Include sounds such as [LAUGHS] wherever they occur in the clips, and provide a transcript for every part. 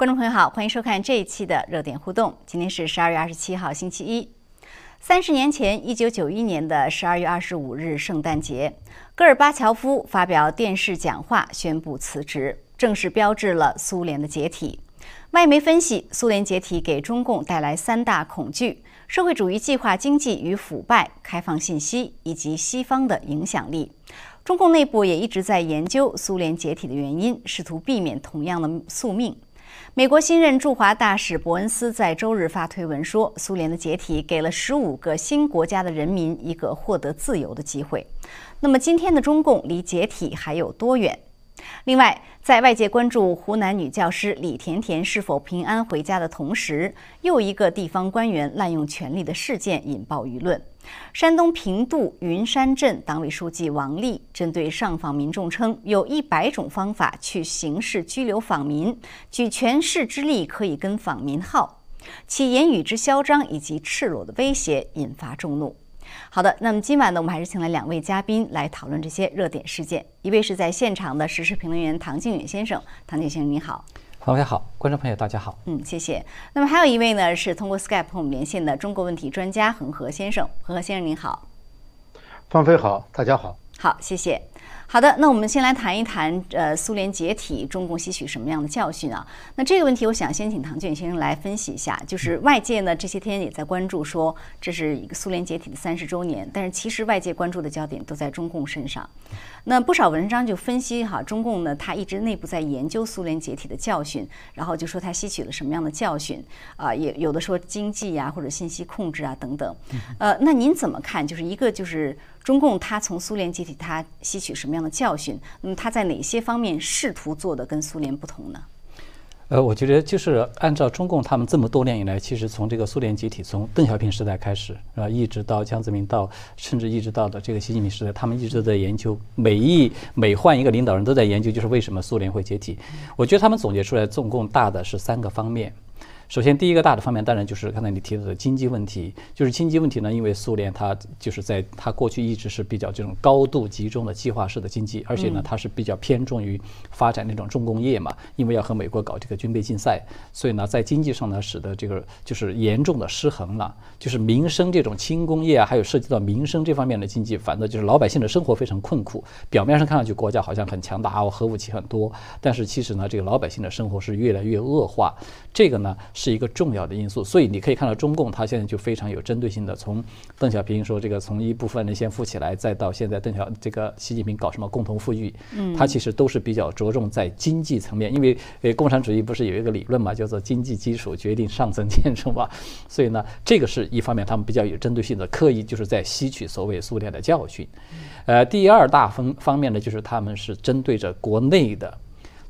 观众朋友好，欢迎收看这一期的热点互动。今天是十二月二十七号，星期一。三十年前，一九九一年的十二月二十五日，圣诞节，戈尔巴乔夫发表电视讲话，宣布辞职，正式标志了苏联的解体。外媒分析，苏联解体给中共带来三大恐惧：社会主义计划经济与腐败、开放信息以及西方的影响力。中共内部也一直在研究苏联解体的原因，试图避免同样的宿命。美国新任驻华大使伯恩斯在周日发推文说，苏联的解体给了十五个新国家的人民一个获得自由的机会。那么，今天的中共离解体还有多远？另外，在外界关注湖南女教师李甜甜是否平安回家的同时，又一个地方官员滥用权力的事件引爆舆论。山东平度云山镇党委书记王丽针对上访民众称，有一百种方法去刑事拘留访民，举全市之力可以跟访民耗，其言语之嚣张以及赤裸的威胁引发众怒。好的，那么今晚呢，我们还是请来两位嘉宾来讨论这些热点事件。一位是在现场的时事评论员唐靖远先生，唐先生您好。方飞好，观众朋友大家好。嗯，谢谢。那么还有一位呢，是通过 Skype 和我们连线的中国问题专家恒河先生。恒河先生您好。方飞好，大家好。好，谢谢。好的，那我们先来谈一谈，呃，苏联解体，中共吸取什么样的教训啊？那这个问题，我想先请唐俊先生来分析一下。就是外界呢这些天也在关注，说这是一个苏联解体的三十周年，但是其实外界关注的焦点都在中共身上。那不少文章就分析哈，中共呢，他一直内部在研究苏联解体的教训，然后就说他吸取了什么样的教训啊？也有的说经济呀，或者信息控制啊等等。呃，那您怎么看？就是一个就是中共他从苏联解体，他吸取什么样？的教训，那么他在哪些方面试图做的跟苏联不同呢？呃，我觉得就是按照中共他们这么多年以来，其实从这个苏联解体，从邓小平时代开始，啊，一直到江泽民，到甚至一直到的这个习近平时代，他们一直都在研究，每一每换一个领导人都在研究，就是为什么苏联会解体。我觉得他们总结出来，总共大的是三个方面。首先，第一个大的方面当然就是刚才你提到的经济问题，就是经济问题呢，因为苏联它就是在它过去一直是比较这种高度集中的计划式的经济，而且呢，它是比较偏重于发展那种重工业嘛，因为要和美国搞这个军备竞赛，所以呢，在经济上呢，使得这个就是严重的失衡了，就是民生这种轻工业啊，还有涉及到民生这方面的经济，反正就是老百姓的生活非常困苦。表面上看上去国家好像很强大啊，核武器很多，但是其实呢，这个老百姓的生活是越来越恶化。这个呢。是一个重要的因素，所以你可以看到中共它现在就非常有针对性的，从邓小平说这个从一部分人先富起来，再到现在邓小这个习近平搞什么共同富裕，嗯，它其实都是比较着重在经济层面，因为呃共产主义不是有一个理论嘛，叫做经济基础决定上层建筑嘛，[LAUGHS] 所以呢，这个是一方面他们比较有针对性的，刻意就是在吸取所谓苏联的教训，呃，第二大方方面呢，就是他们是针对着国内的。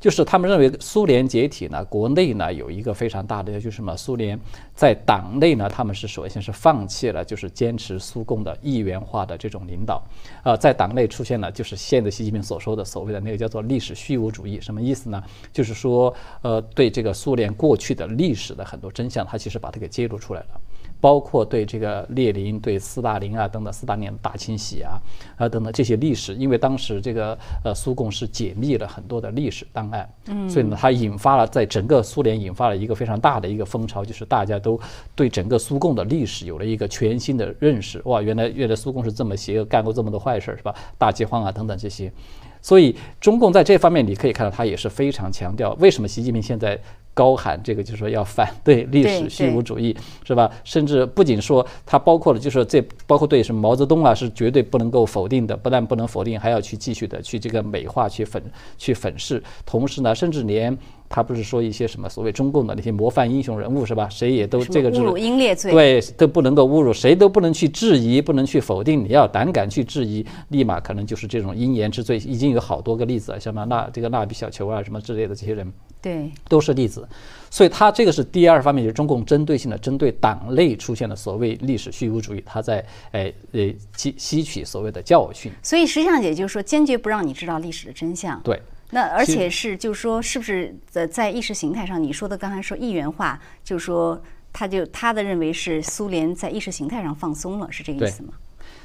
就是他们认为苏联解体呢，国内呢有一个非常大的就是什么？苏联在党内呢，他们是首先是放弃了就是坚持苏共的一元化的这种领导，呃，在党内出现了就是现在习近平所说的所谓的那个叫做历史虚无主义，什么意思呢？就是说，呃，对这个苏联过去的历史的很多真相，他其实把它给揭露出来了。包括对这个列宁、对斯大林啊等等，斯大林大清洗啊啊等等这些历史，因为当时这个呃苏共是解密了很多的历史档案，嗯，所以呢，它引发了在整个苏联引发了一个非常大的一个风潮，就是大家都对整个苏共的历史有了一个全新的认识。哇，原来原来苏共是这么邪恶，干过这么多坏事，是吧？大饥荒啊等等这些，所以中共在这方面你可以看到，他也是非常强调，为什么习近平现在。高喊这个就是说要反 [LAUGHS] 对历史虚无主义，是吧？甚至不仅说它包括了，就是这包括对什么毛泽东啊，是绝对不能够否定的。不但不能否定，还要去继续的去这个美化、去粉、去粉饰。同时呢，甚至连他不是说一些什么所谓中共的那些模范英雄人物，是吧？谁也都这个侮辱英烈罪，对，都不能够侮辱，谁都不能去质疑，不能去否定。你要胆敢去质疑，立马可能就是这种因言之罪。已经有好多个例子，什么蜡这个蜡笔小球啊，什么之类的这些人。对，都是例子，所以他这个是第二方面，就是中共针对性的针对党内出现的所谓历史虚无主义，他在诶呃吸吸取所谓的教训。所以实际上也就是说，坚决不让你知道历史的真相。对，那而且是就是说，是不是在在意识形态上，你说的刚才说一元化，就是说他就他的认为是苏联在意识形态上放松了，是这个意思吗？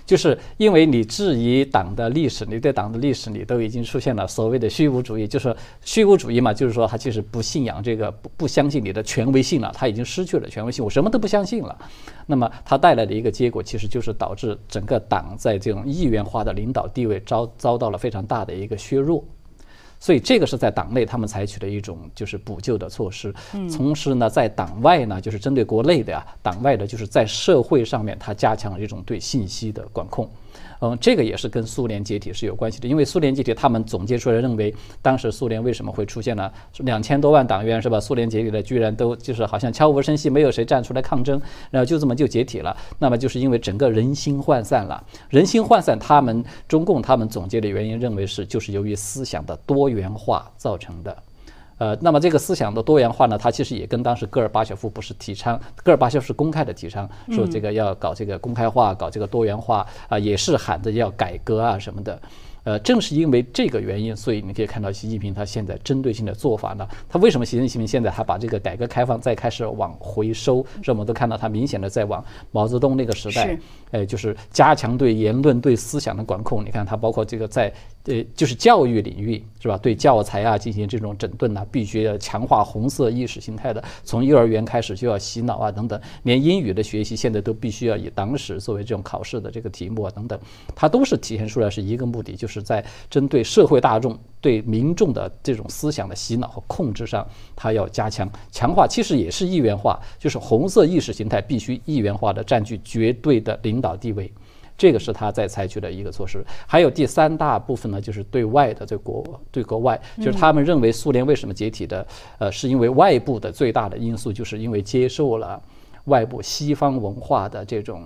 就是因为你质疑党的历史，你对党的历史你都已经出现了所谓的虚无主义，就是虚无主义嘛，就是说他其实不信仰这个，不不相信你的权威性了，他已经失去了权威性，我什么都不相信了。那么它带来的一个结果，其实就是导致整个党在这种一元化的领导地位遭遭到了非常大的一个削弱。所以这个是在党内他们采取的一种就是补救的措施，同时呢，在党外呢，就是针对国内的呀，党外的就是在社会上面，它加强了一种对信息的管控。嗯，这个也是跟苏联解体是有关系的，因为苏联解体，他们总结出来认为，当时苏联为什么会出现了两千多万党员是吧？苏联解体了，居然都就是好像悄无声息，没有谁站出来抗争，然后就这么就解体了。那么就是因为整个人心涣散了，人心涣散，他们中共他们总结的原因认为是就是由于思想的多元化造成的。呃，那么这个思想的多元化呢，它其实也跟当时戈尔巴乔夫不是提倡，戈尔巴乔夫是公开的提倡，说这个要搞这个公开化，搞这个多元化啊，也是喊着要改革啊什么的。呃，正是因为这个原因，所以你可以看到习近平他现在针对性的做法呢，他为什么习近平现在还把这个改革开放再开始往回收？这我们都看到他明显的在往毛泽东那个时代，呃，就是加强对言论、对思想的管控。你看他包括这个在呃，就是教育领域是吧？对教材啊进行这种整顿呐，必须要强化红色意识形态的，从幼儿园开始就要洗脑啊等等。连英语的学习现在都必须要以党史作为这种考试的这个题目啊等等，它都是体现出来是一个目的，就是。在针对社会大众、对民众的这种思想的洗脑和控制上，它要加强强化，其实也是一元化，就是红色意识形态必须一元化的占据绝对的领导地位，这个是他在采取的一个措施。还有第三大部分呢，就是对外的，对国对国外，就是他们认为苏联为什么解体的，呃，是因为外部的最大的因素，就是因为接受了外部西方文化的这种。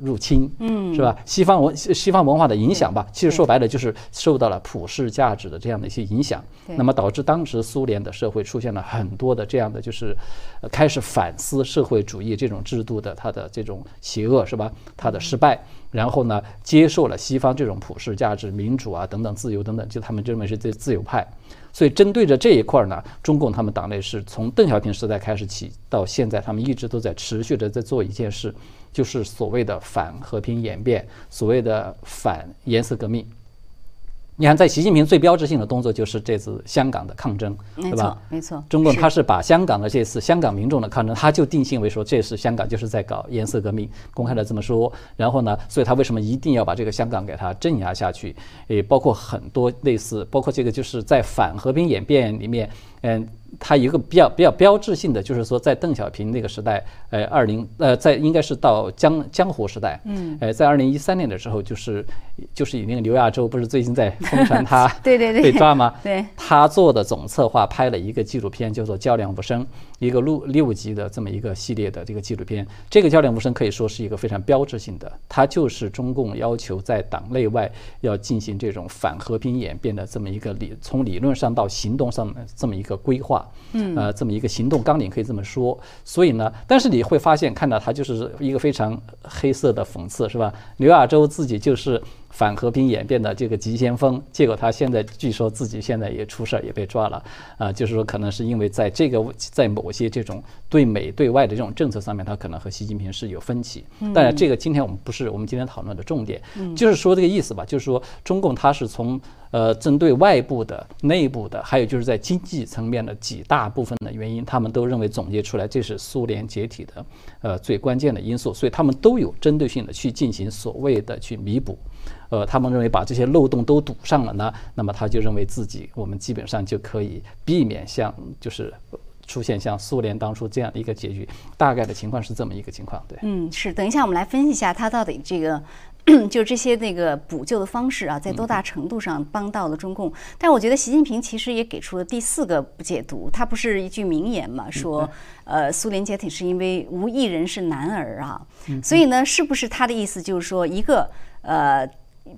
入侵，嗯，是吧？西方文西方文化的影响吧，其实说白了就是受到了普世价值的这样的一些影响，那么导致当时苏联的社会出现了很多的这样的就是，开始反思社会主义这种制度的它的这种邪恶，是吧？它的失败，然后呢，接受了西方这种普世价值、民主啊等等自由等等，就他们认为是这自由派，所以针对着这一块呢，中共他们党内是从邓小平时代开始起到现在，他们一直都在持续的在做一件事。就是所谓的反和平演变，所谓的反颜色革命。你看，在习近平最标志性的动作就是这次香港的抗争，对吧？没错，中共他是把香港的这次香港民众的抗争，他就定性为说这是香港就是在搞颜色革命，公开的这么说。然后呢，所以他为什么一定要把这个香港给他镇压下去？也包括很多类似，包括这个就是在反和平演变里面，嗯。它一个比较比较标志性的，就是说在邓小平那个时代，呃，二零呃，在应该是到江江湖时代，嗯，呃，在二零一三年的时候，就是就是以那个刘亚洲不是最近在 [LAUGHS] 疯传他对对对被抓吗？对，他做的总策划拍了一个纪录片，叫做《较量无声》，一个六六集的这么一个系列的这个纪录片。这个《教练无声》可以说是一个非常标志性的，它就是中共要求在党内外要进行这种反和平演变的这么一个理，从理论上到行动上这么一个规划。嗯，呃，这么一个行动纲领可以这么说，所以呢，但是你会发现，看到它就是一个非常黑色的讽刺，是吧？刘亚洲自己就是。反和平演变的这个急先锋，结果他现在据说自己现在也出事儿，也被抓了，啊，就是说可能是因为在这个在某些这种对美对外的这种政策上面，他可能和习近平是有分歧。当然，这个今天我们不是我们今天讨论的重点，就是说这个意思吧，就是说中共它是从呃针对外部的、内部的，还有就是在经济层面的几大部分的原因，他们都认为总结出来这是苏联解体的呃最关键的因素，所以他们都有针对性的去进行所谓的去弥补。呃，他们认为把这些漏洞都堵上了呢，那么他就认为自己我们基本上就可以避免像就是出现像苏联当初这样的一个结局。大概的情况是这么一个情况，对。嗯，是。等一下，我们来分析一下他到底这个就这些那个补救的方式啊，在多大程度上帮到了中共？但我觉得习近平其实也给出了第四个解读，他不是一句名言嘛，说呃苏联解体是因为无一人是男儿啊。所以呢，是不是他的意思就是说一个呃？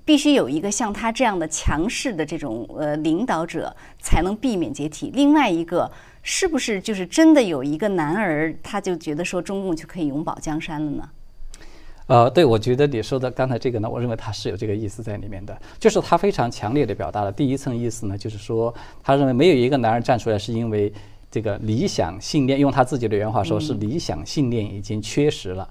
必须有一个像他这样的强势的这种呃领导者，才能避免解体。另外一个，是不是就是真的有一个男儿，他就觉得说中共就可以永保江山了呢？呃，对，我觉得你说的刚才这个呢，我认为他是有这个意思在里面的，就是他非常强烈的表达了第一层意思呢，就是说他认为没有一个男人站出来，是因为这个理想信念，用他自己的原话说是理想信念已经缺失了。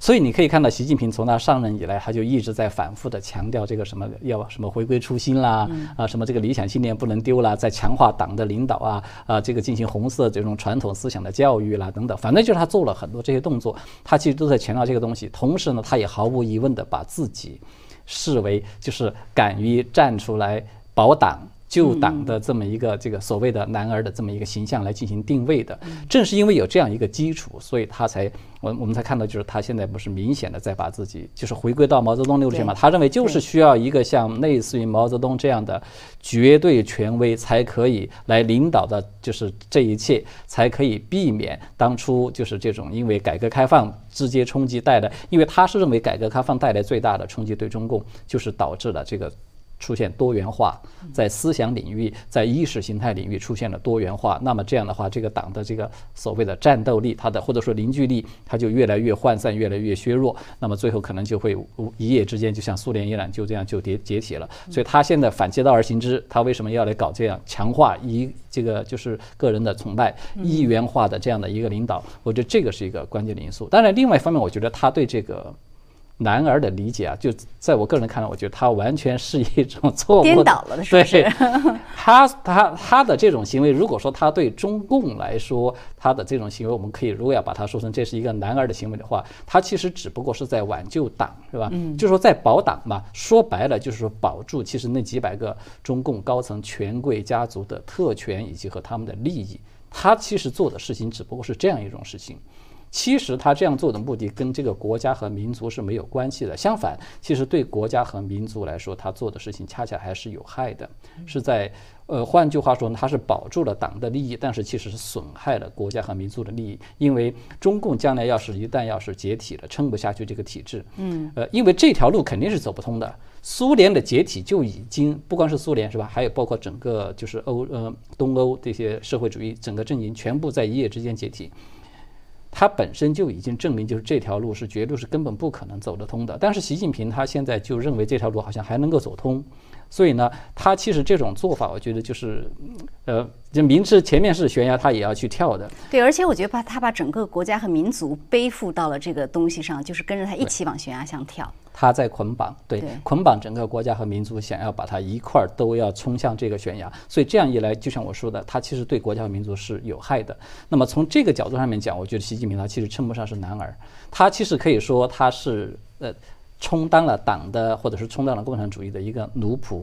所以你可以看到，习近平从他上任以来，他就一直在反复的强调这个什么要什么回归初心啦，啊什么这个理想信念不能丢啦，在强化党的领导啊啊这个进行红色这种传统思想的教育啦等等，反正就是他做了很多这些动作，他其实都在强调这个东西。同时呢，他也毫无疑问的把自己视为就是敢于站出来保党。救党的这么一个这个所谓的男儿的这么一个形象来进行定位的，正是因为有这样一个基础，所以他才我我们才看到，就是他现在不是明显的在把自己就是回归到毛泽东路线嘛？他认为就是需要一个像类似于毛泽东这样的绝对权威才可以来领导的，就是这一切才可以避免当初就是这种因为改革开放直接冲击带来，因为他是认为改革开放带来最大的冲击对中共就是导致了这个。出现多元化，在思想领域，在意识形态领域出现了多元化。那么这样的话，这个党的这个所谓的战斗力，它的或者说凝聚力，它就越来越涣散，越来越削弱。那么最后可能就会一夜之间，就像苏联一样，就这样就解解体了。所以他现在反其道而行之，他为什么要来搞这样强化一这个就是个人的崇拜、一元化的这样的一个领导？我觉得这个是一个关键的因素。当然，另外一方面，我觉得他对这个。男儿的理解啊，就在我个人看来，我觉得他完全是一种错误，颠倒了的，是不是？他他他的这种行为，如果说他对中共来说，他的这种行为，我们可以如果要把它说成这是一个男儿的行为的话，他其实只不过是在挽救党，是吧？嗯，就是说在保党嘛。说白了，就是说保住其实那几百个中共高层权贵家族的特权以及和他们的利益。他其实做的事情只不过是这样一种事情。其实他这样做的目的跟这个国家和民族是没有关系的。相反，其实对国家和民族来说，他做的事情恰恰还是有害的，是在呃，换句话说呢，他是保住了党的利益，但是其实是损害了国家和民族的利益。因为中共将来要是一旦要是解体了，撑不下去这个体制，嗯，呃，因为这条路肯定是走不通的。苏联的解体就已经不光是苏联是吧？还有包括整个就是欧呃东欧这些社会主义整个阵营全部在一夜之间解体。它本身就已经证明，就是这条路是绝对是根本不可能走得通的。但是习近平他现在就认为这条路好像还能够走通，所以呢，他其实这种做法，我觉得就是，呃，就明知前面是悬崖，他也要去跳的。对，而且我觉得把他把整个国家和民族背负到了这个东西上，就是跟着他一起往悬崖上跳。他在捆绑，对捆绑整个国家和民族，想要把它一块儿都要冲向这个悬崖，所以这样一来，就像我说的，他其实对国家和民族是有害的。那么从这个角度上面讲，我觉得习近平他其实称不上是男儿，他其实可以说他是呃充当了党的或者是充当了共产主义的一个奴仆。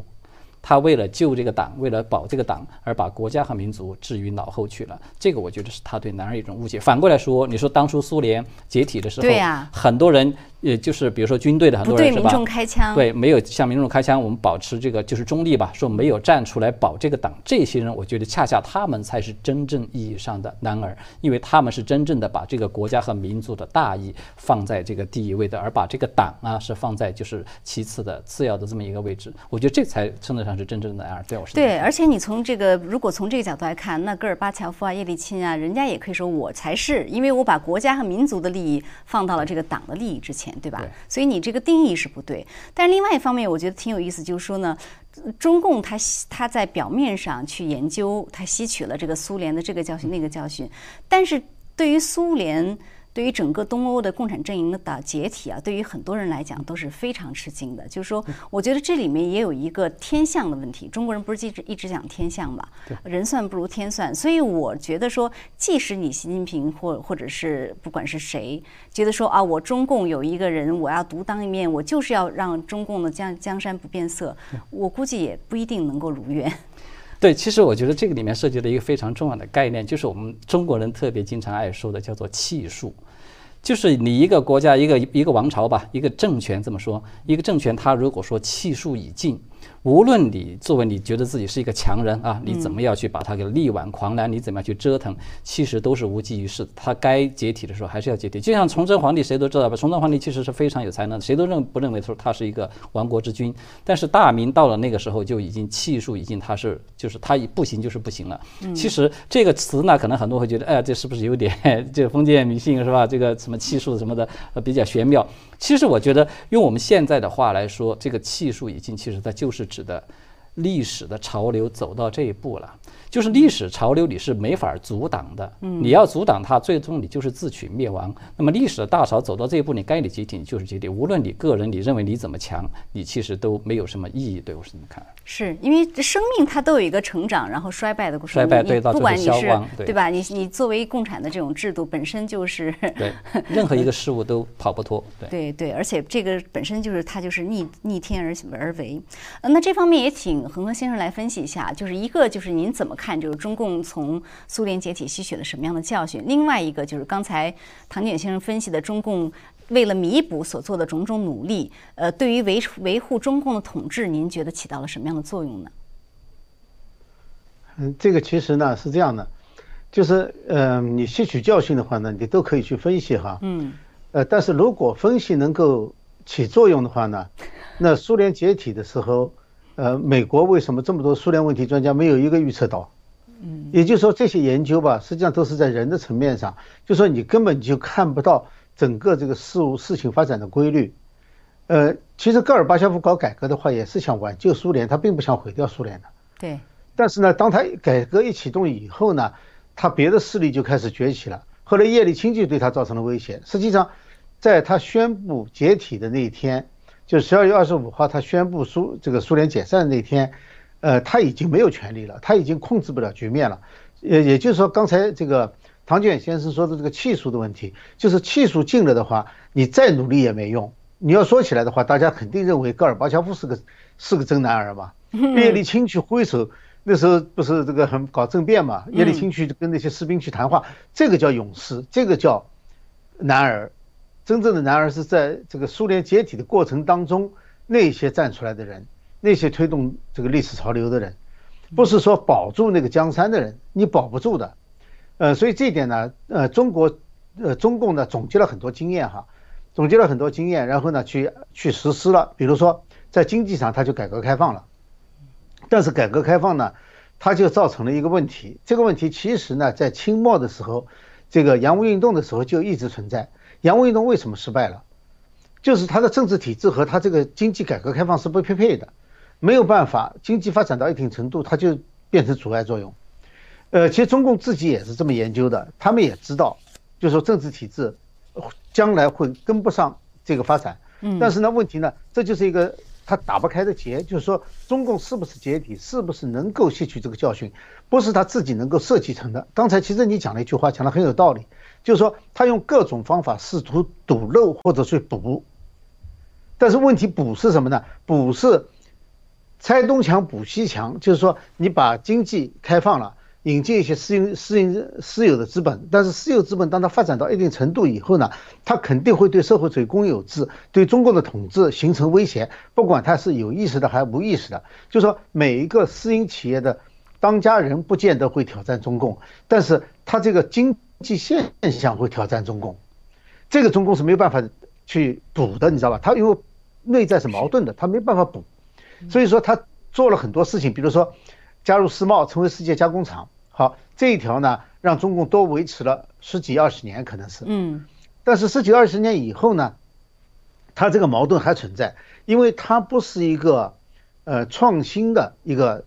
他为了救这个党，为了保这个党，而把国家和民族置于脑后去了。这个我觉得是他对男儿一种误解。反过来说，你说当初苏联解体的时候，很多人。也就是比如说军队的很多人是吧？对民众开枪，对没有向民众开枪，我们保持这个就是中立吧。说没有站出来保这个党，这些人我觉得恰恰他们才是真正意义上的男儿，因为他们是真正的把这个国家和民族的大义放在这个第一位的，而把这个党啊是放在就是其次的次要的这么一个位置。我觉得这才称得上是真正的男儿。在我对，而且你从这个如果从这个角度来看，那戈尔巴乔夫啊、叶利钦啊，人家也可以说我才是，因为我把国家和民族的利益放到了这个党的利益之前。对吧？所以你这个定义是不对。但另外一方面，我觉得挺有意思，就是说呢，中共他他在表面上去研究，他吸取了这个苏联的这个教训、那个教训，但是对于苏联。对于整个东欧的共产阵营的解体啊，对于很多人来讲都是非常吃惊的。就是说，我觉得这里面也有一个天象的问题。中国人不是一直一直讲天象嘛？人算不如天算。所以我觉得说，即使你习近平或或者是不管是谁，觉得说啊，我中共有一个人，我要独当一面，我就是要让中共的江江山不变色，我估计也不一定能够如愿。[LAUGHS] 对，其实我觉得这个里面涉及了一个非常重要的概念，就是我们中国人特别经常爱说的，叫做气数。就是你一个国家，一个一个王朝吧，一个政权这么说，一个政权，它如果说气数已尽。无论你作为你觉得自己是一个强人啊，你怎么样去把它给力挽狂澜？你怎么样去折腾？其实都是无济于事。他该解体的时候还是要解体。就像崇祯皇帝，谁都知道吧？崇祯皇帝其实是非常有才能的，谁都认不认为说他是一个亡国之君。但是大明到了那个时候就已经气数已经，他是就是他不行就是不行了。其实这个词呢，可能很多会觉得，哎呀，这是不是有点 [LAUGHS] 这封建迷信是吧？这个什么气数什么的比较玄妙。其实我觉得用我们现在的话来说，这个气数已经，其实它就是指的历史的潮流走到这一步了。就是历史潮流你是没法阻挡的，你要阻挡它，最终你就是自取灭亡。那么历史的大潮走到这一步，你该你集体你就是集体，无论你个人你认为你怎么强，你其实都没有什么意义。对我是这么看。是因为生命它都有一个成长，然后衰败的过程。衰败对，到不管你是对吧？你你作为共产的这种制度本身就是对任何一个事物都跑不脱。对 [LAUGHS] 对对，而且这个本身就是它就是逆逆天而而为。呃，那这方面也请恒河先生来分析一下，就是一个就是您怎么看，就是中共。从苏联解体吸取了什么样的教训？另外一个就是刚才唐景先生分析的中共为了弥补所做的种种努力，呃，对于维维护中共的统治，您觉得起到了什么样的作用呢？嗯，这个其实呢是这样的，就是呃，你吸取教训的话呢，你都可以去分析哈。嗯。呃，但是如果分析能够起作用的话呢，那苏联解体的时候，呃，美国为什么这么多苏联问题专家没有一个预测到？嗯，也就是说，这些研究吧，实际上都是在人的层面上，就说你根本就看不到整个这个事物事情发展的规律。呃，其实戈尔巴乔夫搞改革的话，也是想挽救苏联，他并不想毁掉苏联的。对。但是呢，当他改革一启动以后呢，他别的势力就开始崛起了。后来叶利钦就对他造成了威胁。实际上，在他宣布解体的那一天，就十二月二十五号，他宣布苏这个苏联解散的那天。呃，他已经没有权利了，他已经控制不了局面了。也也就是说，刚才这个唐卷先生说的这个气数的问题，就是气数尽了的话，你再努力也没用。你要说起来的话，大家肯定认为戈尔巴乔夫是个是个真男儿嘛。[LAUGHS] 叶利钦去挥手，那时候不是这个很搞政变嘛？叶利钦去跟那些士兵去谈话，这个叫勇士，这个叫男儿。真正的男儿是在这个苏联解体的过程当中那些站出来的人。那些推动这个历史潮流的人，不是说保住那个江山的人，你保不住的。呃，所以这一点呢，呃，中国，呃，中共呢总结了很多经验哈，总结了很多经验，然后呢去去实施了。比如说在经济上，它就改革开放了。但是改革开放呢，它就造成了一个问题。这个问题其实呢，在清末的时候，这个洋务运动的时候就一直存在。洋务运动为什么失败了？就是它的政治体制和它这个经济改革开放是不匹配的。没有办法，经济发展到一定程度，它就变成阻碍作用。呃，其实中共自己也是这么研究的，他们也知道，就是说政治体制将来会跟不上这个发展。嗯。但是呢，问题呢，这就是一个他打不开的结，就是说中共是不是解体，是不是能够吸取这个教训，不是他自己能够设计成的。刚才其实你讲了一句话，讲的很有道理，就是说他用各种方法试图堵漏或者去补，但是问题补是什么呢？补是。拆东墙补西墙，就是说你把经济开放了，引进一些私营、私营、私有的资本，但是私有资本当它发展到一定程度以后呢，它肯定会对社会主义公有制、对中共的统治形成威胁，不管它是有意识的还是无意识的。就是说每一个私营企业的当家人不见得会挑战中共，但是他这个经济现象会挑战中共，这个中共是没有办法去补的，你知道吧？他因为内在是矛盾的，他没办法补。所以说他做了很多事情，比如说加入世贸，成为世界加工厂。好，这一条呢，让中共多维持了十几二十年，可能是。嗯。但是十几二十年以后呢，他这个矛盾还存在，因为它不是一个呃创新的一个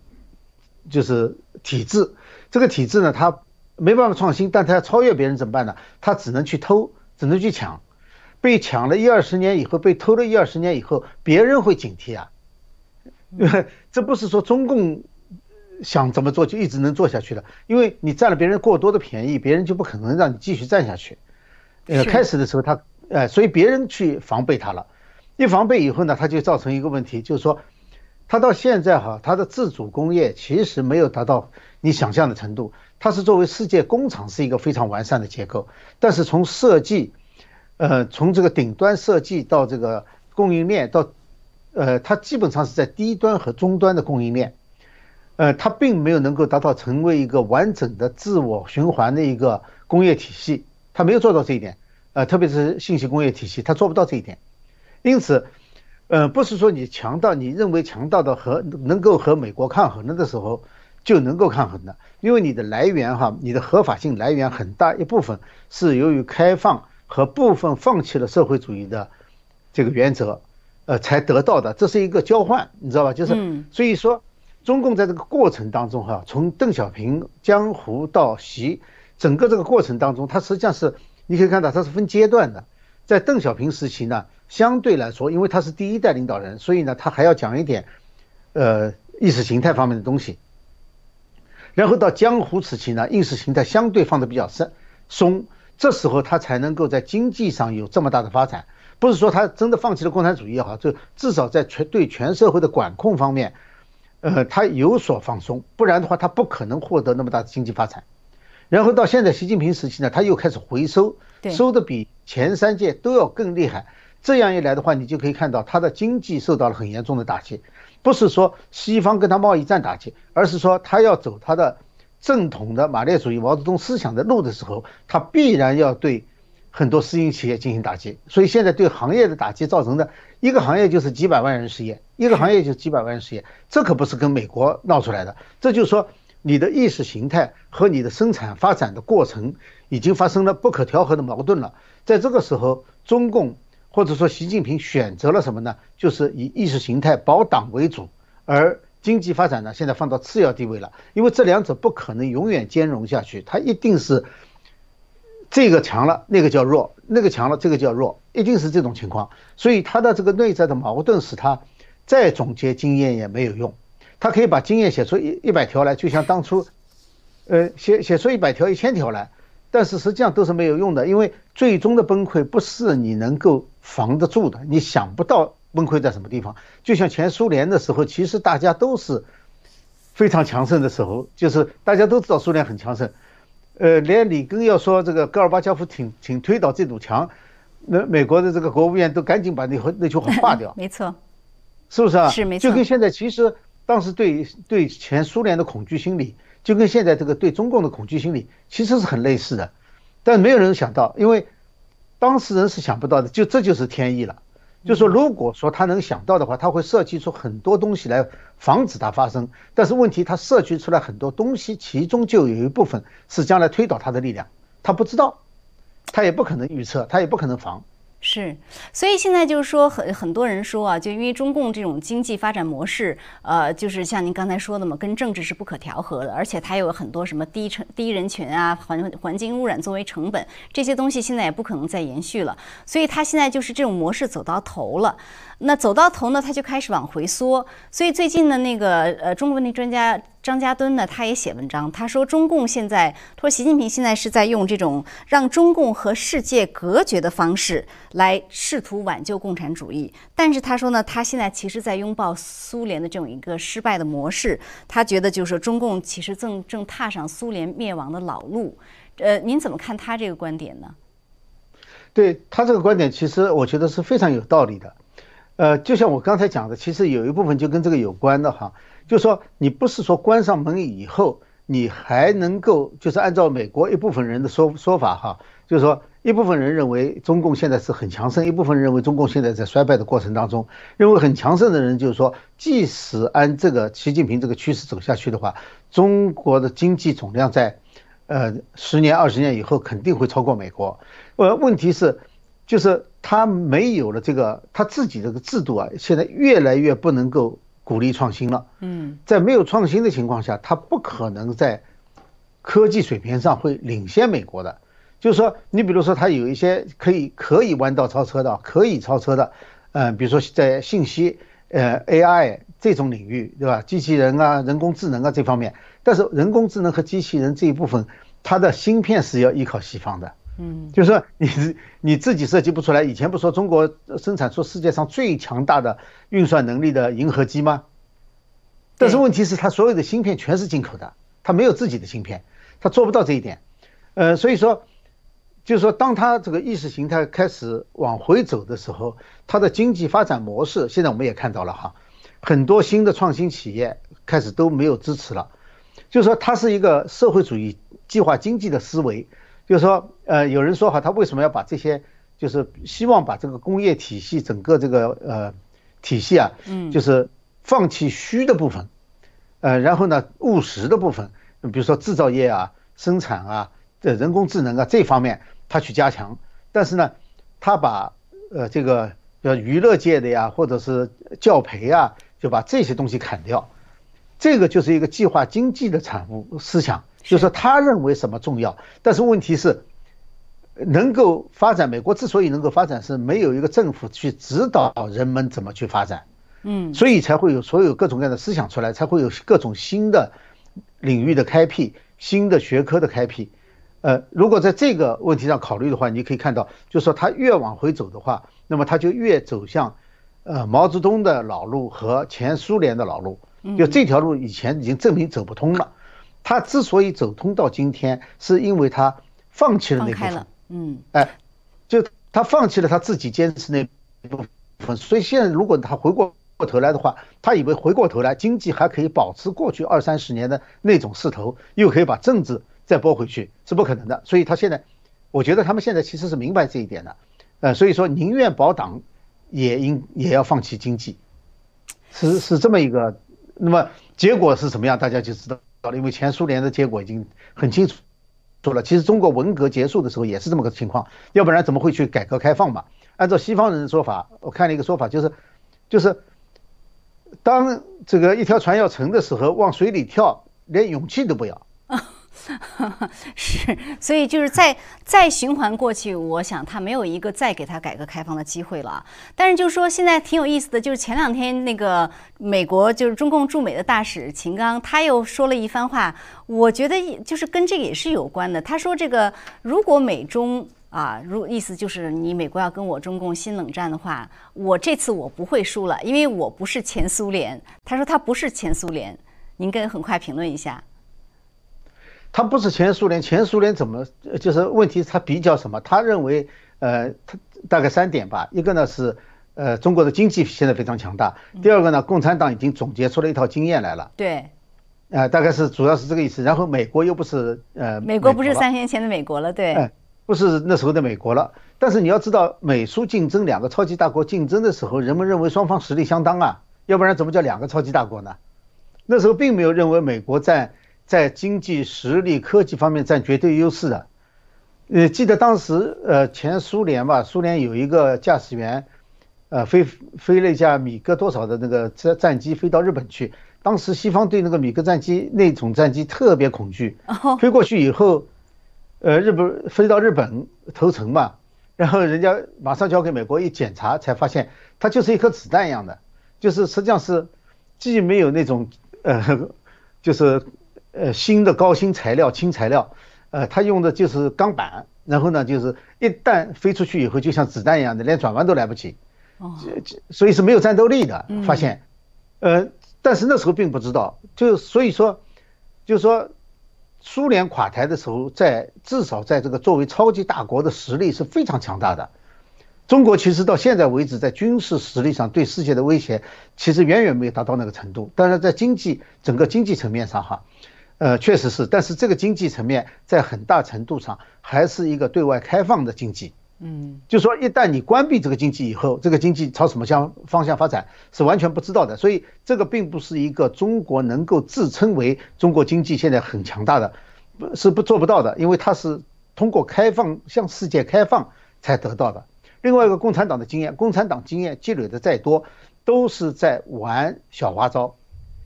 就是体制。这个体制呢，它没办法创新，但他要超越别人怎么办呢？他只能去偷，只能去抢。被抢了一二十年以后，被偷了一二十年以后，别人会警惕啊。[LAUGHS] 这不是说中共想怎么做就一直能做下去的，因为你占了别人过多的便宜，别人就不可能让你继续占下去。呃，开始的时候他，呃，所以别人去防备他了，一防备以后呢，他就造成一个问题，就是说，他到现在哈，他的自主工业其实没有达到你想象的程度。它是作为世界工厂是一个非常完善的结构，但是从设计，呃，从这个顶端设计到这个供应链到。呃，它基本上是在低端和中端的供应链，呃，它并没有能够达到成为一个完整的自我循环的一个工业体系，它没有做到这一点，呃，特别是信息工业体系，它做不到这一点。因此，呃，不是说你强大，你认为强大的和能够和美国抗衡了的时候就能够抗衡的，因为你的来源哈，你的合法性来源很大一部分是由于开放和部分放弃了社会主义的这个原则。呃，才得到的，这是一个交换，你知道吧？就是，所以说，中共在这个过程当中哈，从邓小平、江湖到习，整个这个过程当中，它实际上是你可以看到它是分阶段的。在邓小平时期呢，相对来说，因为他是第一代领导人，所以呢，他还要讲一点，呃，意识形态方面的东西。然后到江湖时期呢，意识形态相对放的比较深松，这时候他才能够在经济上有这么大的发展。不是说他真的放弃了共产主义也好，就至少在全对全社会的管控方面，呃，他有所放松，不然的话他不可能获得那么大的经济发展。然后到现在习近平时期呢，他又开始回收，收的比前三届都要更厉害。这样一来的话，你就可以看到他的经济受到了很严重的打击。不是说西方跟他贸易战打击，而是说他要走他的正统的马列主义毛泽东思想的路的时候，他必然要对很多私营企业进行打击。所以现在对行业的打击造成的一个行业就是几百万人失业，一个行业就几百万人失业。这可不是跟美国闹出来的，这就是说。你的意识形态和你的生产发展的过程已经发生了不可调和的矛盾了。在这个时候，中共或者说习近平选择了什么呢？就是以意识形态保党为主，而经济发展呢，现在放到次要地位了。因为这两者不可能永远兼容下去，它一定是这个强了，那个叫弱；那个强了，这个叫弱，一定是这种情况。所以他的这个内在的矛盾使他再总结经验也没有用。他可以把经验写出一一百条来，就像当初，呃，写写出一百条、一千条来，但是实际上都是没有用的，因为最终的崩溃不是你能够防得住的，你想不到崩溃在什么地方。就像前苏联的时候，其实大家都是非常强盛的时候，就是大家都知道苏联很强盛，呃，连里根要说这个戈尔巴乔夫挺挺推倒这堵墙，那美国的这个国务院都赶紧把那那句话 [LAUGHS] 划掉。没错，是不是啊？是没错。就跟现在其实。当时对对前苏联的恐惧心理，就跟现在这个对中共的恐惧心理其实是很类似的，但没有人想到，因为当事人是想不到的，就这就是天意了。就说如果说他能想到的话，他会设计出很多东西来防止它发生。但是问题他设计出来很多东西，其中就有一部分是将来推倒他的力量，他不知道，他也不可能预测，他也不可能防。是，所以现在就是说，很很多人说啊，就因为中共这种经济发展模式，呃，就是像您刚才说的嘛，跟政治是不可调和的，而且它有很多什么低成低人群啊，环环境污染作为成本，这些东西现在也不可能再延续了，所以它现在就是这种模式走到头了。那走到头呢，他就开始往回缩。所以最近的那个呃，中国问题专家张家敦呢，他也写文章，他说中共现在，他说习近平现在是在用这种让中共和世界隔绝的方式来试图挽救共产主义。但是他说呢，他现在其实在拥抱苏联的这种一个失败的模式。他觉得就是中共其实正正踏上苏联灭亡的老路。呃，您怎么看他这个观点呢？对他这个观点，其实我觉得是非常有道理的。呃，就像我刚才讲的，其实有一部分就跟这个有关的哈，就是说你不是说关上门以后，你还能够就是按照美国一部分人的说说法哈，就是说一部分人认为中共现在是很强盛，一部分人认为中共现在在衰败的过程当中，认为很强盛的人就是说，即使按这个习近平这个趋势走下去的话，中国的经济总量在呃十年二十年以后肯定会超过美国，呃，问题是。就是他没有了这个他自己这个制度啊，现在越来越不能够鼓励创新了。嗯，在没有创新的情况下，它不可能在科技水平上会领先美国的。就是说，你比如说，它有一些可以可以弯道超车的，可以超车的，嗯，比如说在信息呃 AI 这种领域，对吧？机器人啊，人工智能啊这方面，但是人工智能和机器人这一部分，它的芯片是要依靠西方的。嗯，就是说你你自己设计不出来。以前不说中国生产出世界上最强大的运算能力的银河机吗？但是问题是，它所有的芯片全是进口的，它没有自己的芯片，它做不到这一点。呃，所以说，就是说，当它这个意识形态开始往回走的时候，它的经济发展模式，现在我们也看到了哈，很多新的创新企业开始都没有支持了。就是说，它是一个社会主义计划经济的思维。就是说，呃，有人说哈，他为什么要把这些，就是希望把这个工业体系整个这个呃体系啊，嗯，就是放弃虚的部分，呃，然后呢，务实的部分，比如说制造业啊、生产啊、这人工智能啊这方面，他去加强，但是呢，他把呃这个呃娱乐界的呀，或者是教培啊，就把这些东西砍掉，这个就是一个计划经济的产物思想，就是说他认为什么重要，但是问题是，能够发展，美国之所以能够发展，是没有一个政府去指导人们怎么去发展，嗯，所以才会有所有各种各样的思想出来，才会有各种新的领域的开辟，新的学科的开辟。呃，如果在这个问题上考虑的话，你可以看到，就是说他越往回走的话，那么他就越走向，呃，毛泽东的老路和前苏联的老路。就这条路以前已经证明走不通了，他之所以走通到今天，是因为他放弃了那部分，嗯，哎，就他放弃了他自己坚持那部分，所以现在如果他回过过头来的话，他以为回过头来经济还可以保持过去二三十年的那种势头，又可以把政治再拨回去，是不可能的。所以他现在，我觉得他们现在其实是明白这一点的，呃，所以说宁愿保党，也应也要放弃经济，是是这么一个。那么结果是什么样，大家就知道了。因为前苏联的结果已经很清楚说了。其实中国文革结束的时候也是这么个情况，要不然怎么会去改革开放嘛？按照西方人的说法，我看了一个说法，就是就是当这个一条船要沉的时候，往水里跳，连勇气都不要。[LAUGHS] [LAUGHS] 是，所以就是再再循环过去，我想他没有一个再给他改革开放的机会了。但是就是说，现在挺有意思的，就是前两天那个美国就是中共驻美的大使秦刚，他又说了一番话，我觉得就是跟这个也是有关的。他说这个如果美中啊，如意思就是你美国要跟我中共新冷战的话，我这次我不会输了，因为我不是前苏联。他说他不是前苏联，您跟很快评论一下。他不是前苏联，前苏联怎么就是问题？他比较什么？他认为，呃，他大概三点吧。一个呢是，呃，中国的经济现在非常强大。第二个呢，共产党已经总结出了一套经验来了。对，呃，大概是主要是这个意思。然后美国又不是呃，美国不是三年前的美国了，对，哎，不是那时候的美国了。但是你要知道，美苏竞争两个超级大国竞争的时候，人们认为双方实力相当啊，要不然怎么叫两个超级大国呢？那时候并没有认为美国在。在经济实力、科技方面占绝对优势的，呃，记得当时，呃，前苏联吧，苏联有一个驾驶员，呃，飞飞了一架米格多少的那个战战机飞到日本去，当时西方对那个米格战机那种战机特别恐惧，飞过去以后，呃，日本飞到日本投诚嘛，然后人家马上交给美国一检查，才发现它就是一颗子弹一样的，就是实际上是既没有那种呃，[LAUGHS] 就是。呃，新的高新材料、轻材料，呃，它用的就是钢板，然后呢，就是一旦飞出去以后，就像子弹一样的，连转弯都来不及，哦，所以是没有战斗力的。发现，呃，但是那时候并不知道，就所以说，就是说，苏联垮台的时候，在至少在这个作为超级大国的实力是非常强大的。中国其实到现在为止，在军事实力上对世界的威胁，其实远远没有达到那个程度。当然，在经济整个经济层面上，哈。呃，确实是，但是这个经济层面在很大程度上还是一个对外开放的经济。嗯，就说一旦你关闭这个经济以后，这个经济朝什么向方向发展是完全不知道的。所以这个并不是一个中国能够自称为中国经济现在很强大的，是不做不到的，因为它是通过开放向世界开放才得到的。另外一个，共产党的经验，共产党经验积累的再多，都是在玩小花招。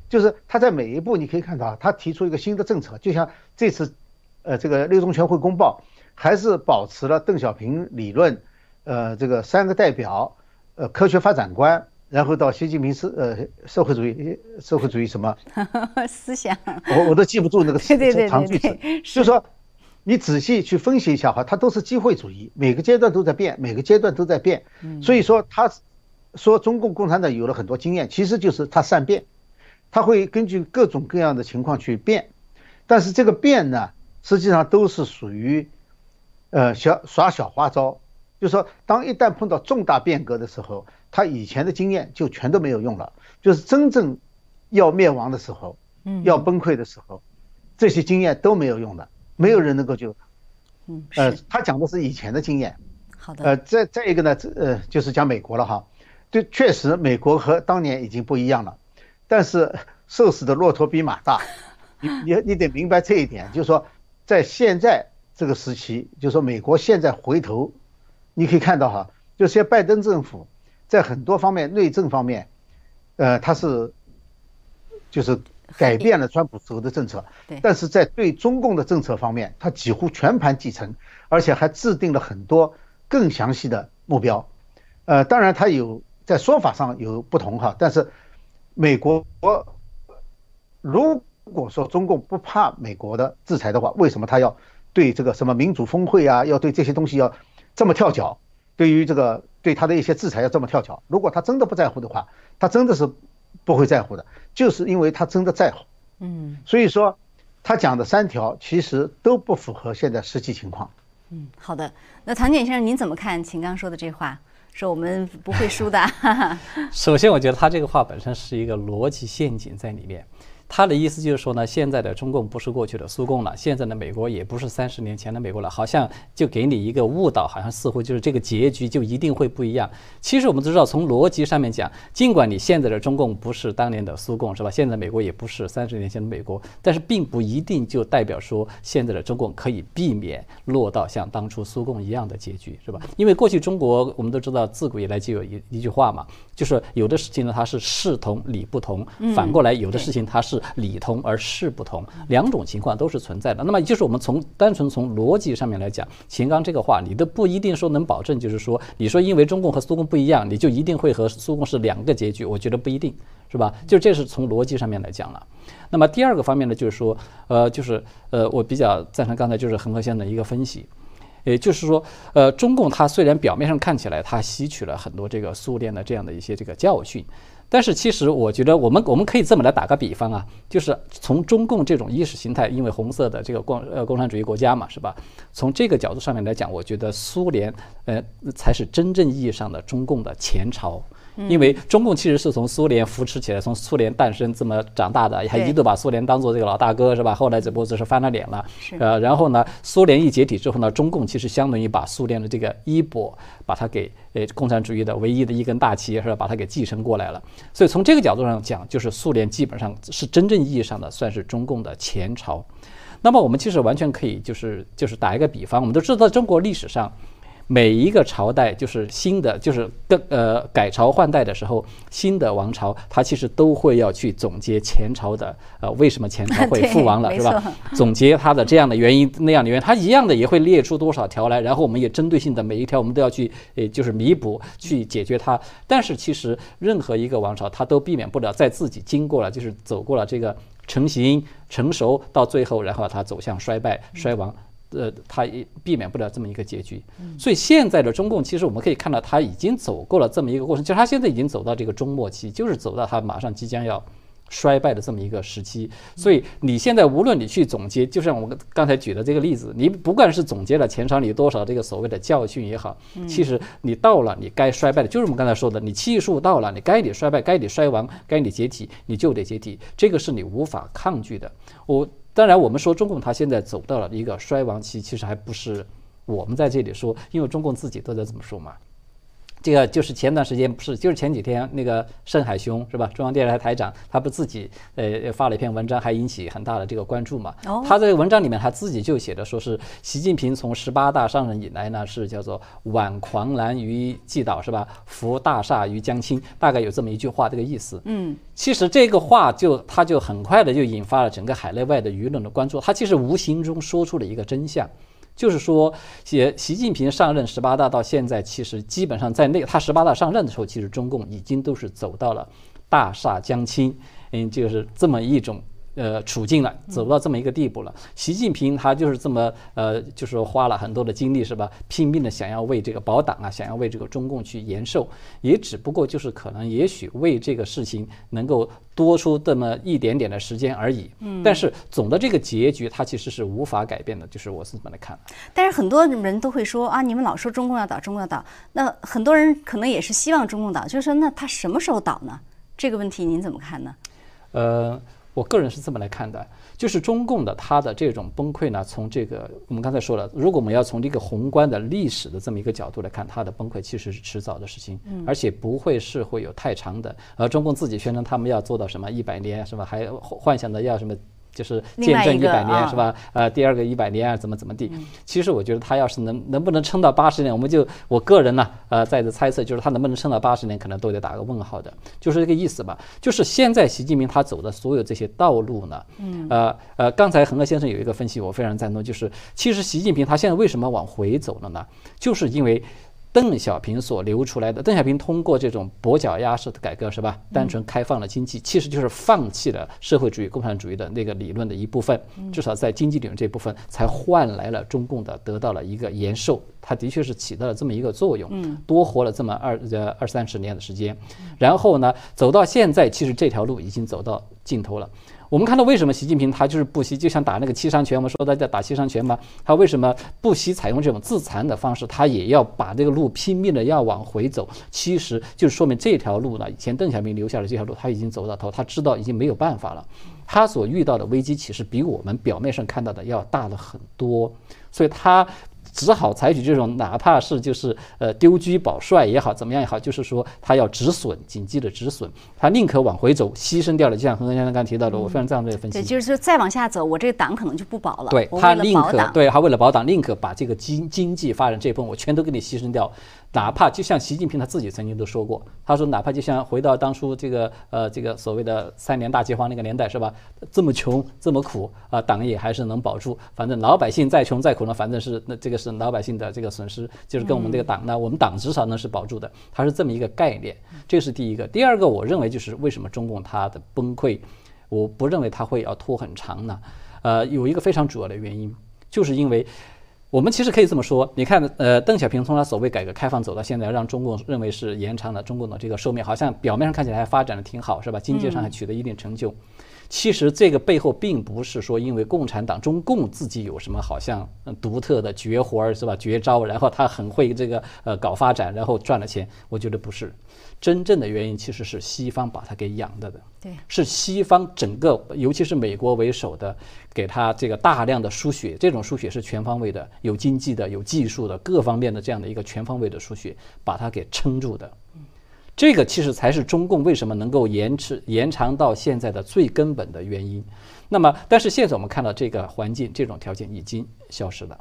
就是他在每一步，你可以看到，他提出一个新的政策，就像这次，呃，这个六中全会公报，还是保持了邓小平理论，呃，这个三个代表，呃，科学发展观，然后到习近平是呃社会主义社会主义什么思想，我我都记不住那个对对对长句子，就说你仔细去分析一下哈，它都是机会主义，每个阶段都在变，每个阶段都在变，所以说他说中共共产党有了很多经验，其实就是他善变。他会根据各种各样的情况去变，但是这个变呢，实际上都是属于，呃，小耍小花招。就说当一旦碰到重大变革的时候，他以前的经验就全都没有用了。就是真正要灭亡的时候，嗯，要崩溃的时候，这些经验都没有用的，没有人能够救。嗯，呃，他讲的是以前的经验。好的。呃，再再一个呢，呃，就是讲美国了哈。对，确实美国和当年已经不一样了。但是瘦死的骆驼比马大，[LAUGHS] 你你你得明白这一点，就是说，在现在这个时期，就是说美国现在回头，你可以看到哈，就像拜登政府在很多方面内政方面，呃，他是就是改变了川普时候的政策，对，但是在对中共的政策方面，他几乎全盘继承，而且还制定了很多更详细的目标。呃，当然他有在说法上有不同哈，但是美国如果说中共不怕美国的制裁的话，为什么他要对这个什么民主峰会啊，要对这些东西要这么跳脚？对于这个对他的一些制裁要这么跳脚？如果他真的不在乎的话，他真的是不会在乎的，就是因为他真的在乎。嗯，所以说他讲的三条其实都不符合现在实际情况。嗯，好的。那唐简先生，您怎么看秦刚说的这话？说我们不会输的。[LAUGHS] 首先，我觉得他这个话本身是一个逻辑陷阱在里面。他的意思就是说呢，现在的中共不是过去的苏共了，现在的美国也不是三十年前的美国了，好像就给你一个误导，好像似乎就是这个结局就一定会不一样。其实我们都知道，从逻辑上面讲，尽管你现在的中共不是当年的苏共，是吧？现在美国也不是三十年前的美国，但是并不一定就代表说现在的中共可以避免落到像当初苏共一样的结局，是吧？因为过去中国我们都知道，自古以来就有一一句话嘛，就是有的事情呢它是事同理不同，反过来有的事情它是。理同而事不同，两种情况都是存在的。那么就是我们从单纯从逻辑上面来讲，秦刚这个话，你都不一定说能保证，就是说，你说因为中共和苏共不一样，你就一定会和苏共是两个结局，我觉得不一定是吧？就这是从逻辑上面来讲了。那么第二个方面呢，就是说，呃，就是呃，我比较赞成刚才就是恒河先生的一个分析，也就是说，呃，中共它虽然表面上看起来它吸取了很多这个苏联的这样的一些这个教训。但是其实我觉得，我们我们可以这么来打个比方啊，就是从中共这种意识形态，因为红色的这个共呃共产主义国家嘛，是吧？从这个角度上面来讲，我觉得苏联呃才是真正意义上的中共的前朝。因为中共其实是从苏联扶持起来，从苏联诞生这么长大的，还一度把苏联当做这个老大哥，是吧？后来只不过是翻了脸了。呃，然后呢，苏联一解体之后呢，中共其实相当于把苏联的这个衣钵，把它给呃共产主义的唯一的一根大旗，是吧？把它给继承过来了。所以从这个角度上讲，就是苏联基本上是真正意义上的算是中共的前朝。那么我们其实完全可以就是就是打一个比方，我们都知道中国历史上。每一个朝代就是新的，就是更呃改朝换代的时候，新的王朝它其实都会要去总结前朝的呃为什么前朝会 [LAUGHS] 覆亡了，是吧？总结它的这样的原因那样的原因，它一样的也会列出多少条来，然后我们也针对性的每一条我们都要去呃就是弥补去解决它。但是其实任何一个王朝它都避免不了在自己经过了就是走过了这个成型成熟到最后，然后它走向衰败衰亡。呃，他也避免不了这么一个结局，所以现在的中共，其实我们可以看到，他已经走过了这么一个过程，就是他现在已经走到这个中末期，就是走到他马上即将要衰败的这么一个时期。所以你现在无论你去总结，就像我们刚才举的这个例子，你不管是总结了前朝你多少这个所谓的教训也好，其实你到了你该衰败的，就是我们刚才说的，你气数到了，你该你衰败，该你衰亡，该你解体，你就得解体，这个是你无法抗拒的。我。当然，我们说中共它现在走到了一个衰亡期，其实还不是我们在这里说，因为中共自己都在这么说嘛。这个就是前段时间不是，就是前几天那个盛海兄是吧？中央电视台台长，他不自己呃发了一篇文章，还引起很大的这个关注嘛。他在文章里面他自己就写的说是习近平从十八大上任以来呢，是叫做挽狂澜于既倒是吧？扶大厦于将倾，大概有这么一句话这个意思。嗯，其实这个话就他就很快的就引发了整个海内外的舆论的关注，他其实无形中说出了一个真相。就是说，习习近平上任十八大到现在，其实基本上在那他十八大上任的时候，其实中共已经都是走到了大厦将倾，嗯，就是这么一种。呃，处境了，走到这么一个地步了。习近平他就是这么呃，就是花了很多的精力，是吧？拼命的想要为这个保党啊，想要为这个中共去延寿，也只不过就是可能也许为这个事情能够多出这么一点点的时间而已。嗯。但是总的这个结局，他其实是无法改变的，就是我是这么来看。但是很多人都会说啊，你们老说中共要倒，中共要倒，那很多人可能也是希望中共倒，就是说那他什么时候倒呢？这个问题您怎么看呢？呃。我个人是这么来看的，就是中共的它的这种崩溃呢，从这个我们刚才说了，如果我们要从这个宏观的历史的这么一个角度来看，它的崩溃其实是迟早的事情，而且不会是会有太长的。而中共自己宣称他们要做到什么一百年，是吧？还幻想的要什么就是见证一百年啊是吧？呃，第二个一百年啊，怎么怎么地。其实我觉得他要是能能不能撑到八十年，我们就我个人呢，呃，在这猜测，就是他能不能撑到八十年，可能都得打个问号的，就是这个意思吧。就是现在习近平他走的所有这些道路呢，嗯，呃呃，刚才恒河先生有一个分析，我非常赞同，就是其实习近平他现在为什么往回走了呢？就是因为。邓小平所流出来的，邓小平通过这种跛脚鸭式的改革是吧？单纯开放了经济，其实就是放弃了社会主义、共产主义的那个理论的一部分，至少在经济理论这部分，才换来了中共的得到了一个延寿，它的确是起到了这么一个作用，多活了这么二呃二三十年的时间，然后呢，走到现在，其实这条路已经走到尽头了。我们看到为什么习近平他就是不惜，就像打那个七伤拳，我们说他在打七伤拳嘛，他为什么不惜采用这种自残的方式，他也要把这个路拼命的要往回走？其实就是说明这条路呢，以前邓小平留下的这条路，他已经走到头，他知道已经没有办法了。他所遇到的危机其实比我们表面上看到的要大了很多，所以他。只好采取这种，哪怕是就是呃丢车保帅也好，怎么样也好，就是说他要止损，紧急的止损，他宁可往回走，牺牲掉了。就像恒河先生刚刚提到的，我非常赞同这个分析。对，就是说再往下走，我这个党可能就不保了。对他宁可，对他为了保党，宁可把这个经经济发展这一部分我全都给你牺牲掉，哪怕就像习近平他自己曾经都说过，他说哪怕就像回到当初这个呃这个所谓的三年大饥荒那个年代是吧？这么穷这么苦啊，党也还是能保住。反正老百姓再穷再苦呢，反正是那这个是老百姓的这个损失，就是跟我们这个党呢，我们党至少呢是保住的，它是这么一个概念。这是第一个。第二个，我认为就是为什么中共它的崩溃，我不认为它会要拖很长呢？呃，有一个非常主要的原因，就是因为。我们其实可以这么说，你看，呃，邓小平从他所谓改革开放走到现在，让中共认为是延长了中共的这个寿命，好像表面上看起来还发展的挺好，是吧？经济上还取得一定成就。其实这个背后并不是说因为共产党中共自己有什么好像独特的绝活儿是吧绝招，然后他很会这个呃搞发展，然后赚了钱。我觉得不是，真正的原因其实是西方把它给养着的。对，是西方整个，尤其是美国为首的，给他这个大量的输血，这种输血是全方位的，有经济的，有技术的，各方面的这样的一个全方位的输血，把它给撑住的。这个其实才是中共为什么能够延迟延长到现在的最根本的原因。那么，但是现在我们看到这个环境、这种条件已经消失了，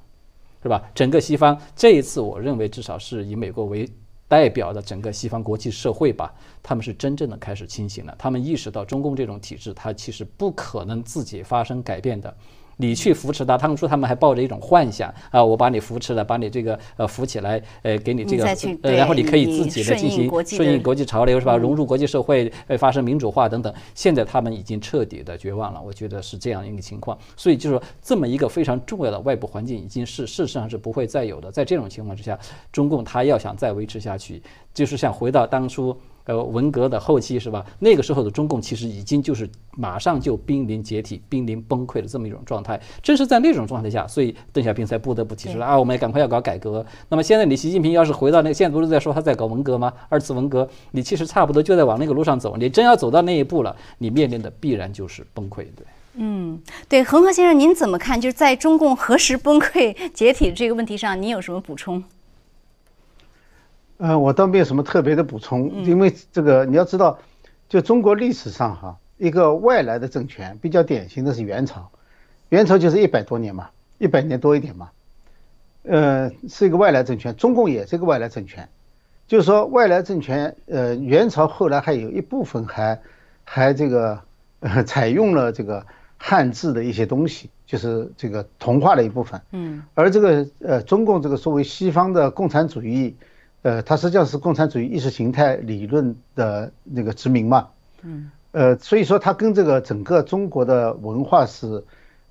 是吧？整个西方这一次，我认为至少是以美国为代表的整个西方国际社会吧，他们是真正的开始清醒了。他们意识到中共这种体制，它其实不可能自己发生改变的。你去扶持他，当初他们还抱着一种幻想啊，我把你扶持了，把你这个呃扶起来，呃，给你这个呃，然后你可以自己的进行顺应国际潮流是吧？融入国际社会，呃，发生民主化等等。现在他们已经彻底的绝望了，我觉得是这样一个情况。所以就是说，这么一个非常重要的外部环境已经是事实上是不会再有的。在这种情况之下，中共他要想再维持下去，就是想回到当初。呃，文革的后期是吧？那个时候的中共其实已经就是马上就濒临解体、濒临崩溃的这么一种状态。正是在那种状态下，所以邓小平才不得不提出来啊，我们赶快要搞改革。那么现在你习近平要是回到那个，现在不是在说他在搞文革吗？二次文革，你其实差不多就在往那个路上走。你真要走到那一步了，你面临的必然就是崩溃，对。嗯，对，恒河先生，您怎么看？就是在中共何时崩溃解体这个问题上，您有什么补充？呃，我倒没有什么特别的补充，因为这个你要知道，就中国历史上哈，一个外来的政权比较典型的是元朝，元朝就是一百多年嘛，一百年多一点嘛，呃，是一个外来政权，中共也是一个外来政权，就是说外来政权，呃，元朝后来还有一部分还还这个呃采用了这个汉字的一些东西，就是这个同化的一部分，嗯，而这个呃中共这个作为西方的共产主义。呃，它实际上是共产主义意识形态理论的那个殖民嘛，嗯，呃，所以说它跟这个整个中国的文化是，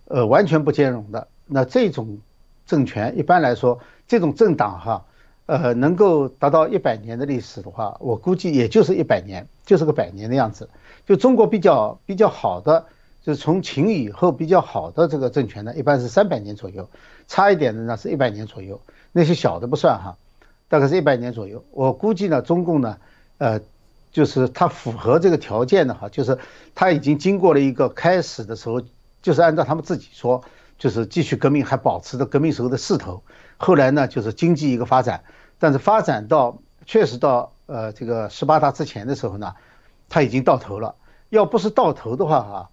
呃，完全不兼容的。那这种政权一般来说，这种政党哈，呃，能够达到一百年的历史的话，我估计也就是一百年，就是个百年的样子。就中国比较比较好的，就是从秦以后比较好的这个政权呢，一般是三百年左右，差一点的呢是一百年左右，那些小的不算哈。大概是一百年左右，我估计呢，中共呢，呃，就是它符合这个条件的哈，就是它已经经过了一个开始的时候，就是按照他们自己说，就是继续革命，还保持着革命时候的势头。后来呢，就是经济一个发展，但是发展到确实到呃这个十八大之前的时候呢，它已经到头了。要不是到头的话哈，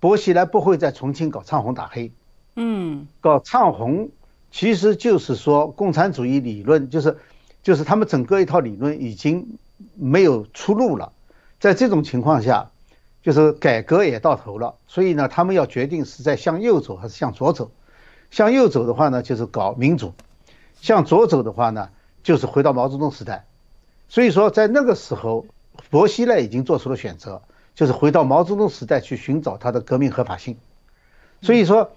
薄熙来不会在重庆搞唱红打黑，嗯，搞唱红其实就是说共产主义理论就是就是他们整个一套理论已经没有出路了，在这种情况下，就是改革也到头了，所以呢，他们要决定是在向右走还是向左走。向右走的话呢，就是搞民主；向左走的话呢，就是回到毛泽东时代。所以说，在那个时候，薄熙来已经做出了选择，就是回到毛泽东时代去寻找他的革命合法性。所以说，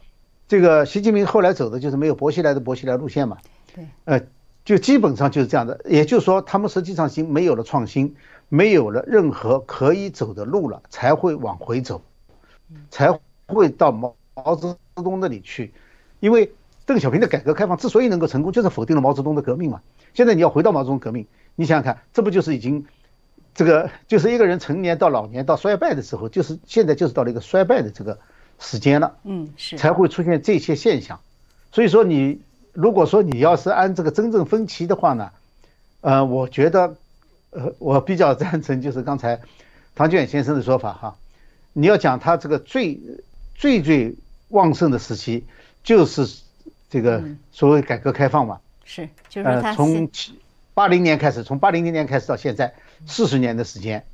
这个习近平后来走的就是没有薄熙来的薄熙来路线嘛。对，呃，就基本上就是这样的。也就是说，他们实际上已经没有了创新，没有了任何可以走的路了，才会往回走，才会到毛毛泽东那里去。因为邓小平的改革开放之所以能够成功，就是否定了毛泽东的革命嘛。现在你要回到毛泽东革命，你想想看，这不就是已经，这个就是一个人成年到老年到衰败的时候，就是现在就是到了一个衰败的这个时间了，嗯，是才会出现这些现象。所以说，你如果说你要是按这个真正分歧的话呢，呃，我觉得，呃，我比较赞成就是刚才唐俊远先生的说法哈，你要讲他这个最最最旺盛的时期。就是这个所谓改革开放嘛，是，就是从八零年开始，从八零年开始到现在四十年的时间，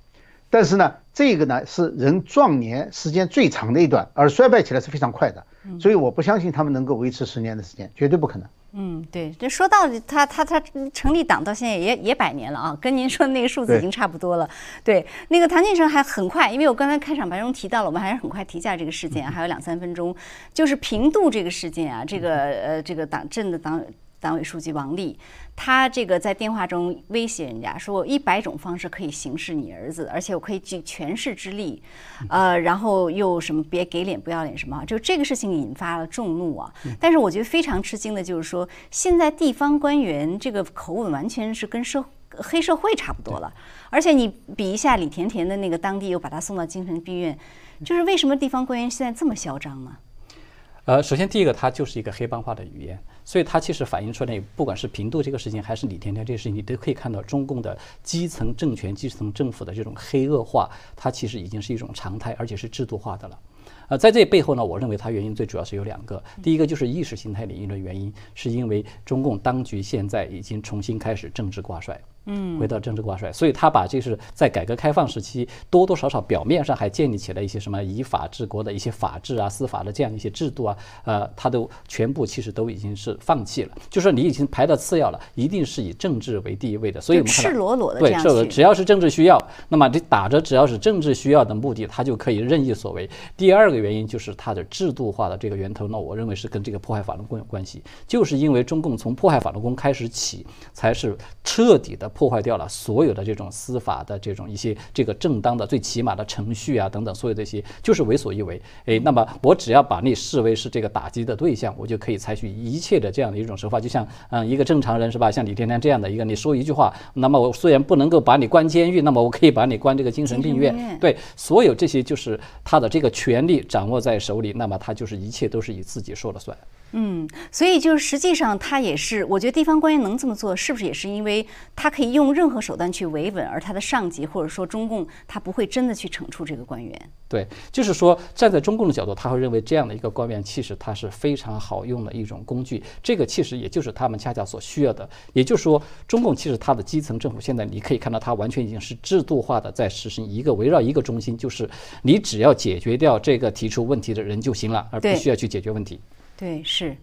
但是呢，这个呢是人壮年时间最长的一段，而衰败起来是非常快的，所以我不相信他们能够维持十年的时间，绝对不可能。嗯，对，这说到底他他他成立党到现在也也百年了啊，跟您说的那个数字已经差不多了。对，那个谭建成还很快，因为我刚才开场白中提到了，我们还是很快提下这个事件，[LAUGHS] 还有两三分钟，就是平度这个事件啊，这个呃这个党镇的党。党委书记王力，他这个在电话中威胁人家说：“我一百种方式可以行事你儿子，而且我可以举全市之力，呃，然后又什么别给脸不要脸什么，就这个事情引发了众怒啊。但是我觉得非常吃惊的就是说，现在地方官员这个口吻完全是跟社黑社会差不多了，而且你比一下李甜甜的那个当地又把他送到精神病院，就是为什么地方官员现在这么嚣张呢？呃，首先第一个，它就是一个黑帮化的语言。所以它其实反映出来，不管是平度这个事情，还是李甜甜这个事情，你都可以看到中共的基层政权、基层政府的这种黑恶化，它其实已经是一种常态，而且是制度化的了。呃，在这背后呢，我认为它原因最主要是有两个，第一个就是意识形态领域的原因，是因为中共当局现在已经重新开始政治挂帅。嗯，回到政治挂帅，所以他把这是在改革开放时期多多少少表面上还建立起来一些什么以法治国的一些法治啊、司法的这样一些制度啊，呃，他都全部其实都已经是放弃了，就说你已经排到次要了，一定是以政治为第一位的。所以我们赤裸裸的对，这个只要是政治需要，那么你打着只要是政治需要的目的，他就可以任意所为。第二个原因就是它的制度化的这个源头，那我认为是跟这个迫害法轮功有关系，就是因为中共从迫害法轮功开始起，才是彻底的。破坏掉了所有的这种司法的这种一些这个正当的最起码的程序啊等等，所有这些就是为所欲为。哎，那么我只要把你视为是这个打击的对象，我就可以采取一切的这样的一种手法。就像嗯一个正常人是吧？像李天天这样的一个，你说一句话，那么我虽然不能够把你关监狱，那么我可以把你关这个精神病院。对，所有这些就是他的这个权利掌握在手里，那么他就是一切都是以自己说了算。嗯，所以就是实际上他也是，我觉得地方官员能这么做，是不是也是因为他可以用任何手段去维稳，而他的上级或者说中共他不会真的去惩处这个官员？对，就是说站在中共的角度，他会认为这样的一个官员其实他是非常好用的一种工具，这个其实也就是他们恰恰所需要的。也就是说，中共其实它的基层政府现在你可以看到，它完全已经是制度化的在实行一个围绕一个中心，就是你只要解决掉这个提出问题的人就行了，而不需要去解决问题。对，是，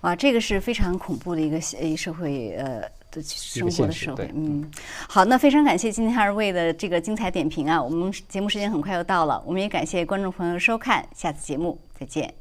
哇，这个是非常恐怖的一个社会，呃，的生活的社会。嗯，好，那非常感谢今天二位的这个精彩点评啊，我们节目时间很快又到了，我们也感谢观众朋友收看，下次节目再见。